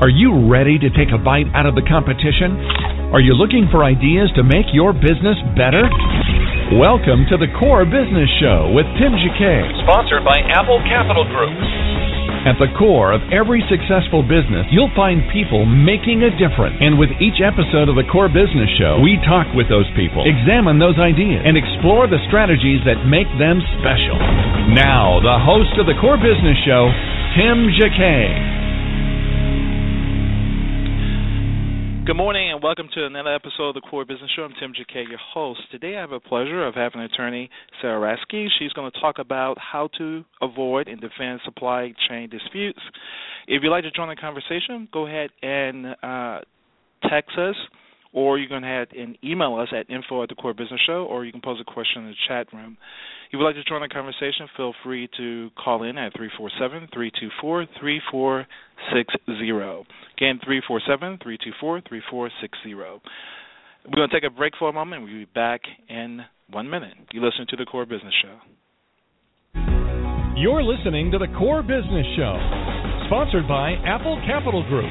Are you ready to take a bite out of the competition? Are you looking for ideas to make your business better? Welcome to the Core Business Show with Tim Jacquet, sponsored by Apple Capital Group. At the core of every successful business, you'll find people making a difference. And with each episode of the Core Business Show, we talk with those people, examine those ideas, and explore the strategies that make them special. Now, the host of the Core Business Show, Tim Jacquet. Good morning and welcome to another episode of the Core Business Show. I'm Tim Jacquet, your host. Today I have a pleasure of having attorney Sarah Rathke. She's going to talk about how to avoid and defend supply chain disputes. If you'd like to join the conversation, go ahead and uh, text us or you can ahead and email us at info at the core business show, or you can pose a question in the chat room. If you would like to join the conversation, feel free to call in at 347 324 3460. Again, 347 324 3460. We're going to take a break for a moment. We'll be back in one minute. You listen to the Core Business Show. You're listening to the Core Business Show, sponsored by Apple Capital Group.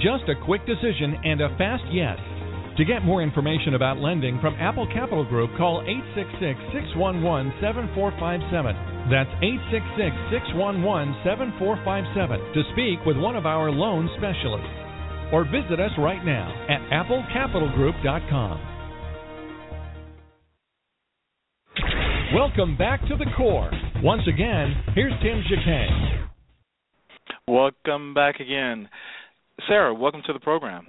just a quick decision and a fast yes. To get more information about lending from Apple Capital Group, call 866 611 7457. That's 866 611 7457 to speak with one of our loan specialists. Or visit us right now at applecapitalgroup.com. Welcome back to the core. Once again, here's Tim Jacquet. Welcome back again. Sarah, welcome to the program.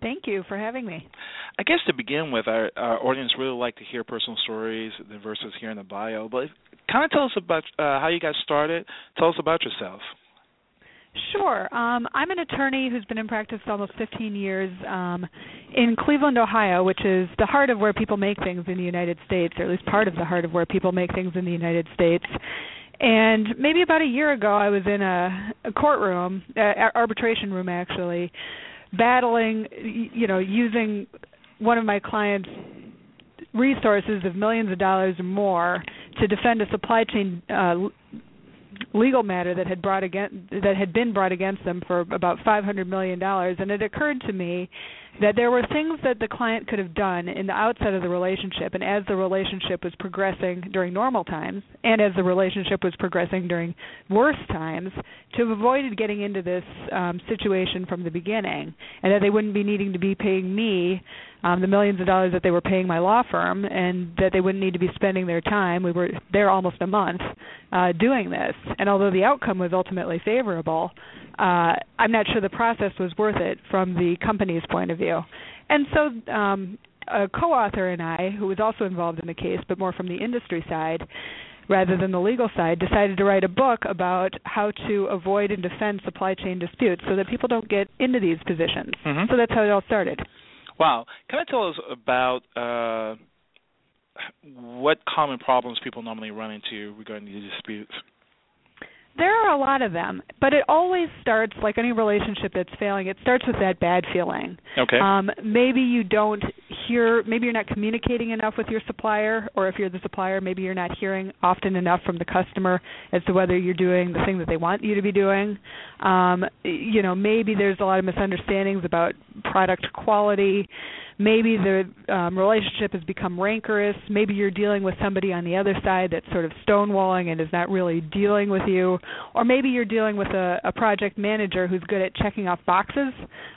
Thank you for having me. I guess to begin with, our, our audience really like to hear personal stories versus hearing the bio. But kind of tell us about uh, how you got started. Tell us about yourself. Sure. Um, I'm an attorney who's been in practice almost 15 years um, in Cleveland, Ohio, which is the heart of where people make things in the United States, or at least part of the heart of where people make things in the United States. And maybe about a year ago, I was in a, a courtroom, uh, arbitration room actually, battling, you know, using one of my clients' resources of millions of dollars or more to defend a supply chain uh, legal matter that had brought against that had been brought against them for about 500 million dollars. And it occurred to me that there were things that the client could have done in the outset of the relationship and as the relationship was progressing during normal times and as the relationship was progressing during worse times to avoid getting into this um, situation from the beginning and that they wouldn't be needing to be paying me um, the millions of dollars that they were paying my law firm and that they wouldn't need to be spending their time we were there almost a month uh, doing this and although the outcome was ultimately favorable uh, I'm not sure the process was worth it from the company's point of view. And so um, a co-author and I, who was also involved in the case, but more from the industry side rather than the legal side, decided to write a book about how to avoid and defend supply chain disputes so that people don't get into these positions. Mm-hmm. So that's how it all started. Wow. Can I tell us about uh, what common problems people normally run into regarding these disputes? There are a lot of them, but it always starts like any relationship that's failing. It starts with that bad feeling. Okay. Um, maybe you don't hear. Maybe you're not communicating enough with your supplier, or if you're the supplier, maybe you're not hearing often enough from the customer as to whether you're doing the thing that they want you to be doing. Um, you know, maybe there's a lot of misunderstandings about product quality maybe the um, relationship has become rancorous. Maybe you're dealing with somebody on the other side that's sort of stonewalling and is not really dealing with you. Or maybe you're dealing with a, a project manager who's good at checking off boxes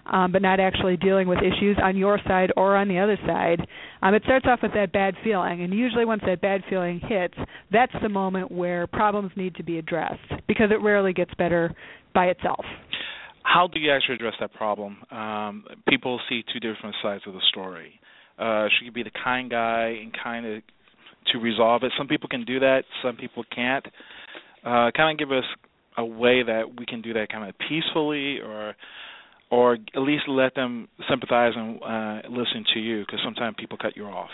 um, but not actually dealing with issues on your side or on the other side. Um, it starts off with that bad feeling and usually once that bad feeling hits that's the moment where problems need to be addressed because it rarely gets better by itself how do you actually address that problem? Um, people see two different sides of the story. Uh, should you be the kind guy and kind of to resolve it? Some people can do that. Some people can't. Uh, kind of give us a way that we can do that kind of peacefully, or or at least let them sympathize and uh, listen to you? Because sometimes people cut you off.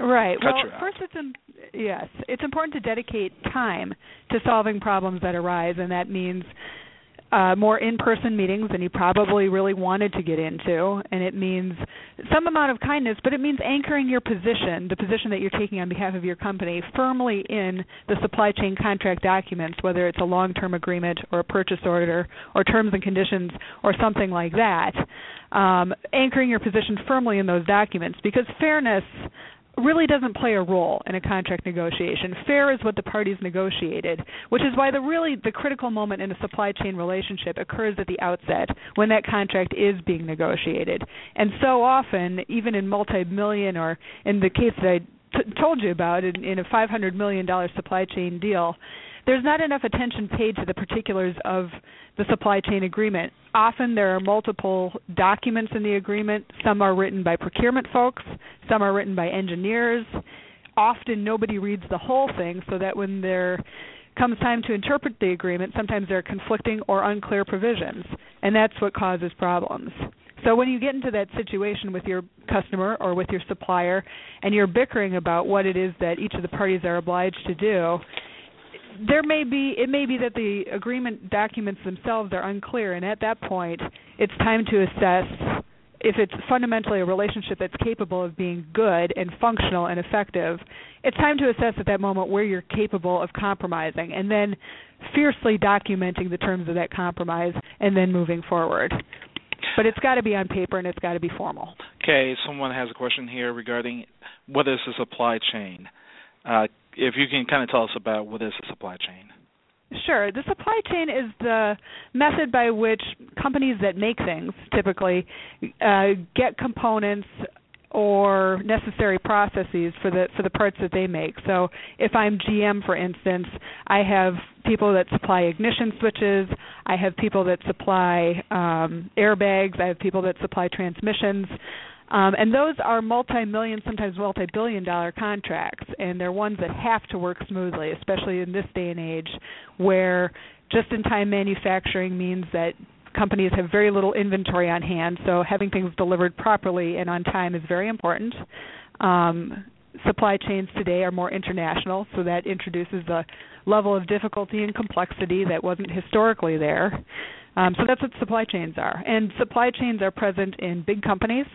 Right. Cut well, first, it's in, yes, it's important to dedicate time to solving problems that arise, and that means uh, more in-person meetings than you probably really wanted to get into, and it means some amount of kindness, but it means anchoring your position, the position that you're taking on behalf of your company, firmly in the supply chain contract documents, whether it's a long-term agreement or a purchase order or terms and conditions or something like that. Um, anchoring your position firmly in those documents, because fairness really doesn't play a role in a contract negotiation. Fair is what the parties negotiated, which is why the really the critical moment in a supply chain relationship occurs at the outset when that contract is being negotiated. And so often, even in multi-million or in the case that I t- told you about in, in a 500 million dollar supply chain deal, there's not enough attention paid to the particulars of the supply chain agreement. Often there are multiple documents in the agreement. Some are written by procurement folks, some are written by engineers. Often nobody reads the whole thing so that when there comes time to interpret the agreement, sometimes there are conflicting or unclear provisions, and that's what causes problems. So when you get into that situation with your customer or with your supplier and you're bickering about what it is that each of the parties are obliged to do, there may be it may be that the agreement documents themselves are unclear and at that point it's time to assess if it's fundamentally a relationship that's capable of being good and functional and effective. It's time to assess at that moment where you're capable of compromising and then fiercely documenting the terms of that compromise and then moving forward. But it's got to be on paper and it's got to be formal. Okay, someone has a question here regarding what is the supply chain. Uh, if you can kind of tell us about what is the supply chain. Sure. The supply chain is the method by which companies that make things typically uh, get components or necessary processes for the for the parts that they make. So if I'm GM for instance, I have people that supply ignition switches, I have people that supply um, airbags, I have people that supply transmissions. Um, and those are multi-million, sometimes multi-billion-dollar contracts, and they're ones that have to work smoothly, especially in this day and age, where just-in-time manufacturing means that companies have very little inventory on hand. So having things delivered properly and on time is very important. Um, supply chains today are more international, so that introduces a level of difficulty and complexity that wasn't historically there. Um, so that's what supply chains are. And supply chains are present in big companies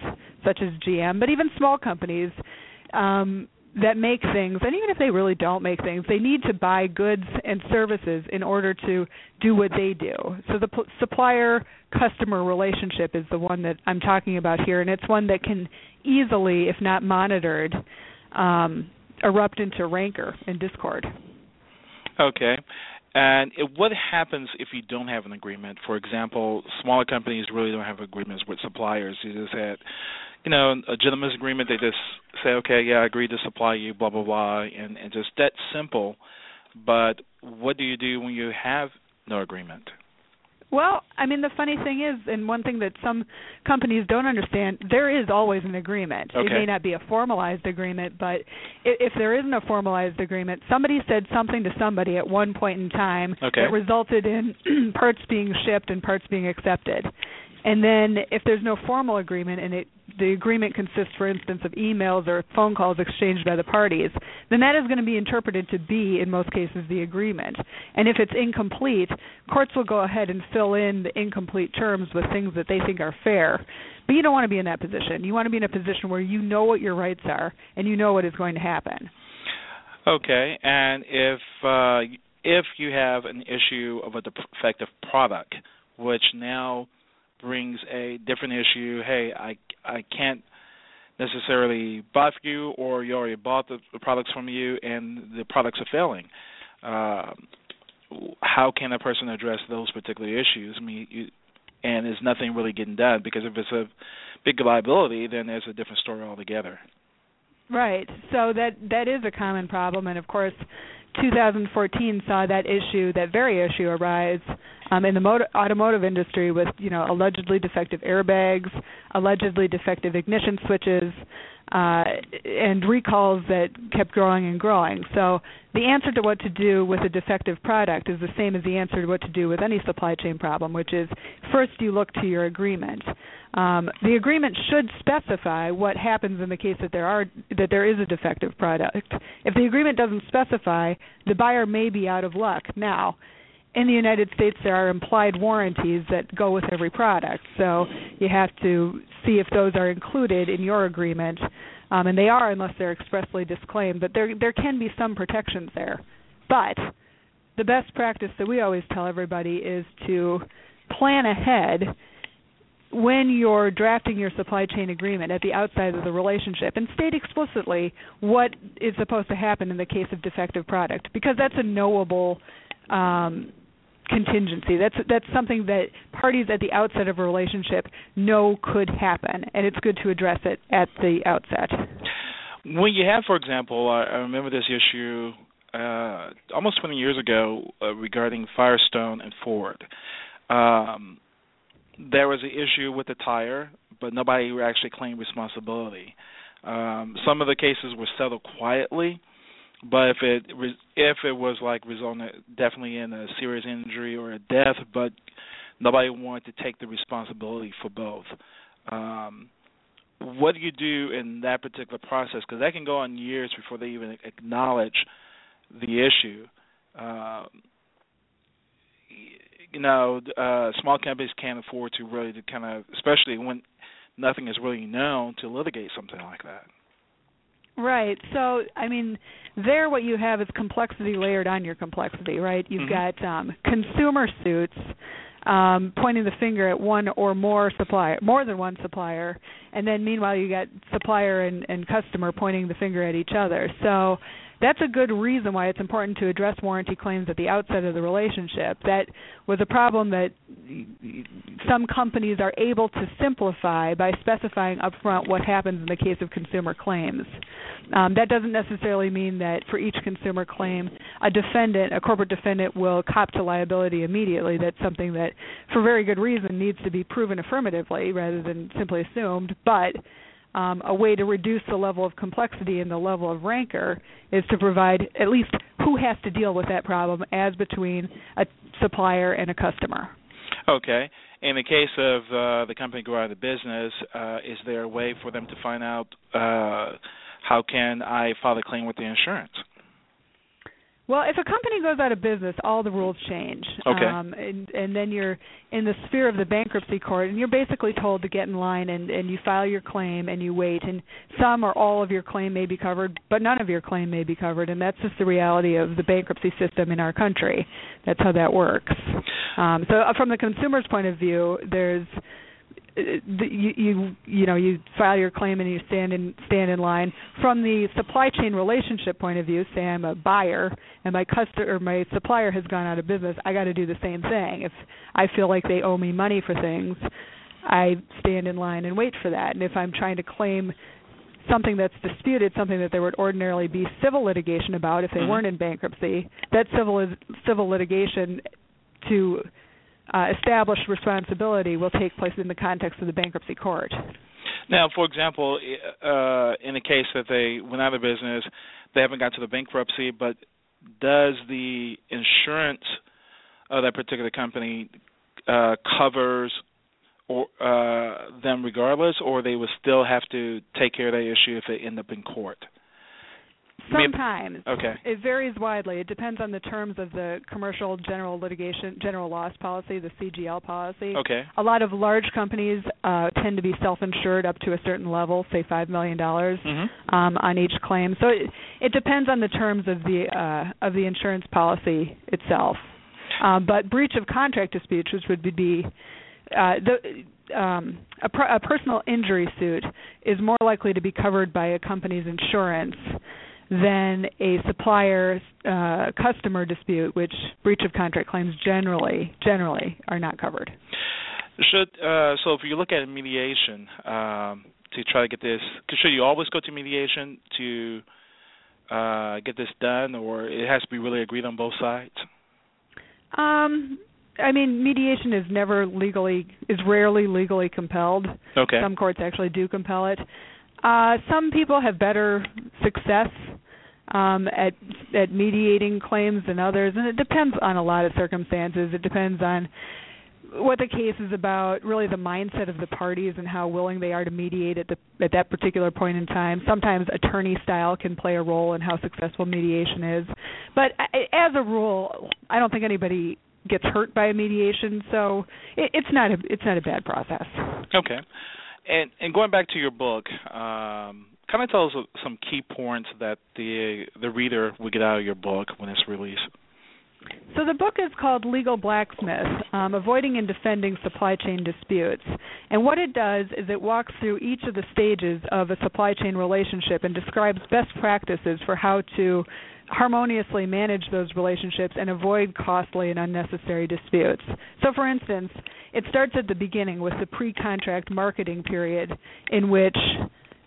such as GM, but even small companies um, that make things, and even if they really don't make things, they need to buy goods and services in order to do what they do. So the supplier customer relationship is the one that I'm talking about here, and it's one that can easily, if not monitored, um, erupt into rancor and discord. Okay. And what happens if you don't have an agreement? For example, smaller companies really don't have agreements with suppliers. You just had, you know, a gentleman's agreement. They just say, okay, yeah, I agree to supply you, blah blah blah, and and just that simple. But what do you do when you have no agreement? Well, I mean, the funny thing is, and one thing that some companies don't understand, there is always an agreement. It may not be a formalized agreement, but if there isn't a formalized agreement, somebody said something to somebody at one point in time Okay. that resulted in parts being shipped and parts being accepted. And then if there's no formal agreement and it the agreement consists for instance of emails or phone calls exchanged by the parties, then that is going to be interpreted to be in most cases the agreement. And if it's incomplete, courts will go ahead and fill in the incomplete terms with things that they think are fair. But you don't want to be in that position. You want to be in a position where you know what your rights are and you know what is going to happen. Okay. And if uh, if you have an issue of a defective product, which now brings a different issue. Hey, I I can't necessarily buy for you, or you already bought the, the products from you, and the products are failing. Uh, how can a person address those particular issues? I mean, you, and is nothing really getting done? Because if it's a big liability, then there's a different story altogether. Right. So that that is a common problem, and of course, 2014 saw that issue, that very issue, arise um, in the motor, automotive industry with you know allegedly defective airbags, allegedly defective ignition switches, uh, and recalls that kept growing and growing. So the answer to what to do with a defective product is the same as the answer to what to do with any supply chain problem, which is first you look to your agreement. Um, the agreement should specify what happens in the case that there are that there is a defective product. If the agreement doesn't specify, the buyer may be out of luck. Now, in the United States, there are implied warranties that go with every product, so you have to see if those are included in your agreement, um, and they are unless they're expressly disclaimed. But there there can be some protections there. But the best practice that we always tell everybody is to plan ahead when you're drafting your supply chain agreement at the outside of the relationship and state explicitly what is supposed to happen in the case of defective product because that's a knowable um, contingency. That's that's something that parties at the outset of a relationship know could happen, and it's good to address it at the outset. When you have, for example, I, I remember this issue uh, almost 20 years ago uh, regarding Firestone and Ford. Um, there was an issue with the tire, but nobody actually claimed responsibility. Um, some of the cases were settled quietly, but if it if it was like resulting definitely in a serious injury or a death, but nobody wanted to take the responsibility for both. Um, what do you do in that particular process? Because that can go on years before they even acknowledge the issue. Um, you know, uh, small companies can't afford to really to kind of, especially when nothing is really known, to litigate something like that. Right. So, I mean, there what you have is complexity layered on your complexity, right? You've mm-hmm. got um, consumer suits um, pointing the finger at one or more supplier, more than one supplier, and then meanwhile you got supplier and, and customer pointing the finger at each other. So that's a good reason why it's important to address warranty claims at the outset of the relationship. That was a problem that some companies are able to simplify by specifying upfront what happens in the case of consumer claims. Um, that doesn't necessarily mean that for each consumer claim, a defendant, a corporate defendant, will cop to liability immediately. That's something that, for very good reason, needs to be proven affirmatively rather than simply assumed. But um, a way to reduce the level of complexity and the level of rancor is to provide at least who has to deal with that problem as between a supplier and a customer. Okay. In the case of uh, the company go out of business, uh, is there a way for them to find out uh, how can I file a claim with the insurance? Well, if a company goes out of business, all the rules change. Okay. Um, and, and then you're in the sphere of the bankruptcy court, and you're basically told to get in line and, and you file your claim and you wait. And some or all of your claim may be covered, but none of your claim may be covered. And that's just the reality of the bankruptcy system in our country. That's how that works. Um, so, uh, from the consumer's point of view, there's you you you know you file your claim and you stand in stand in line. From the supply chain relationship point of view say i'm a buyer and my customer or my supplier has gone out of business i got to do the same thing. If i feel like they owe me money for things i stand in line and wait for that. And if i'm trying to claim something that's disputed something that there would ordinarily be civil litigation about if they mm-hmm. weren't in bankruptcy that civil civil litigation to uh, established responsibility will take place in the context of the bankruptcy court. Now, for example, uh, in a case that they went out of business, they haven't got to the bankruptcy, but does the insurance of that particular company uh, covers or uh, them regardless, or they would still have to take care of that issue if they end up in court? Sometimes. Okay. It varies widely. It depends on the terms of the commercial general litigation general loss policy, the CGL policy. Okay. A lot of large companies uh, tend to be self-insured up to a certain level, say five million dollars mm-hmm. um, on each claim. So it, it depends on the terms of the uh, of the insurance policy itself. Um, but breach of contract disputes, which would be uh, the um, a, pr- a personal injury suit, is more likely to be covered by a company's insurance than a supplier uh, customer dispute, which breach of contract claims generally generally are not covered. Should uh, so if you look at mediation um, to try to get this, should you always go to mediation to uh, get this done, or it has to be really agreed on both sides? Um, I mean, mediation is never legally is rarely legally compelled. Okay. Some courts actually do compel it. Uh, some people have better success um, at at mediating claims than others, and it depends on a lot of circumstances. It depends on what the case is about, really the mindset of the parties and how willing they are to mediate at the at that particular point in time. Sometimes attorney style can play a role in how successful mediation is, but as a rule, I don't think anybody gets hurt by mediation, so it, it's not a it's not a bad process. Okay, and and going back to your book. Um, kind of tell us some key points that the the reader will get out of your book when it's released. So the book is called Legal Blacksmith: um, Avoiding and Defending Supply Chain Disputes. And what it does is it walks through each of the stages of a supply chain relationship and describes best practices for how to harmoniously manage those relationships and avoid costly and unnecessary disputes. So, for instance, it starts at the beginning with the pre contract marketing period in which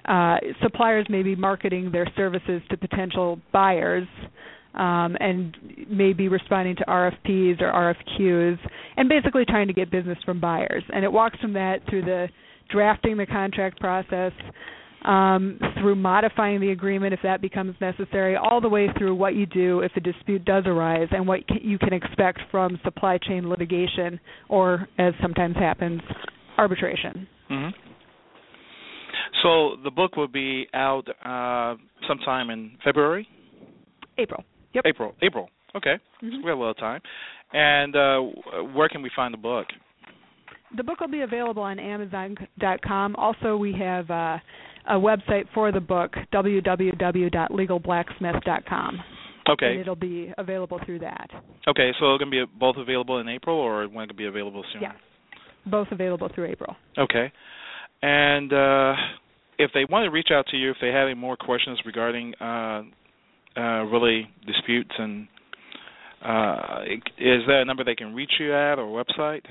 uh, suppliers may be marketing their services to potential buyers um, and may be responding to RFPs or RFQs and basically trying to get business from buyers. And it walks from that through the drafting the contract process, um, through modifying the agreement if that becomes necessary, all the way through what you do if a dispute does arise and what you can expect from supply chain litigation or, as sometimes happens, arbitration. Mm-hmm. So the book will be out uh, sometime in February. April. Yep. April. April. Okay. Mm-hmm. We have a little time. And uh, where can we find the book? The book will be available on Amazon.com. Also, we have uh, a website for the book, www.legalblacksmith.com. Okay. And it'll be available through that. Okay, so it's going to be both available in April, or when it be available soon? Yes, both available through April. Okay. And uh, if they want to reach out to you, if they have any more questions regarding uh, uh, really disputes and uh, is there a number they can reach you at or website?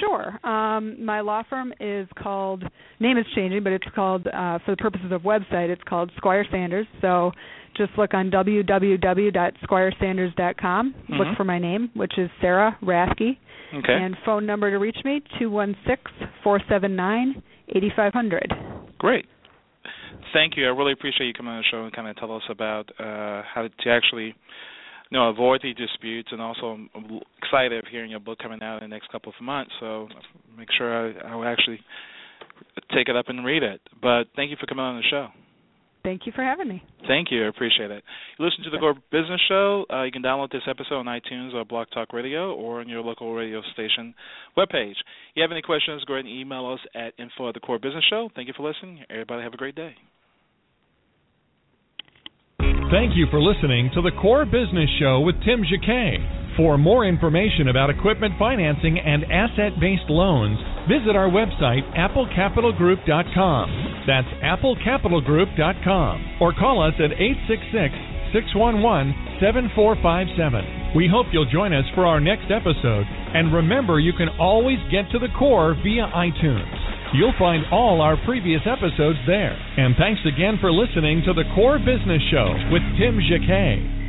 Sure. Um, my law firm is called name is changing, but it's called uh, for the purposes of website. It's called Squire Sanders. So just look on www.squiresanders.com. Mm-hmm. Look for my name, which is Sarah Rathke. Okay. And phone number to reach me two one six four seven nine eighty five hundred. Great. Thank you. I really appreciate you coming on the show and kind of tell us about uh, how to actually you know, avoid these disputes, and also I'm excited of hearing your book coming out in the next couple of months. So make sure I, I will actually take it up and read it. But thank you for coming on the show. Thank you for having me. Thank you. I appreciate it. You listen to the Core Business Show. Uh, you can download this episode on iTunes or BlogTalkRadio or on your local radio station webpage. If you have any questions, go ahead and email us at info at the Core Business Show. Thank you for listening. Everybody have a great day. Thank you for listening to the Core Business Show with Tim Jacquet. For more information about equipment financing and asset based loans, visit our website, applecapitalgroup.com. That's applecapitalgroup.com. Or call us at 866 611 7457. We hope you'll join us for our next episode. And remember, you can always get to the core via iTunes. You'll find all our previous episodes there. And thanks again for listening to the Core Business Show with Tim Jacquet.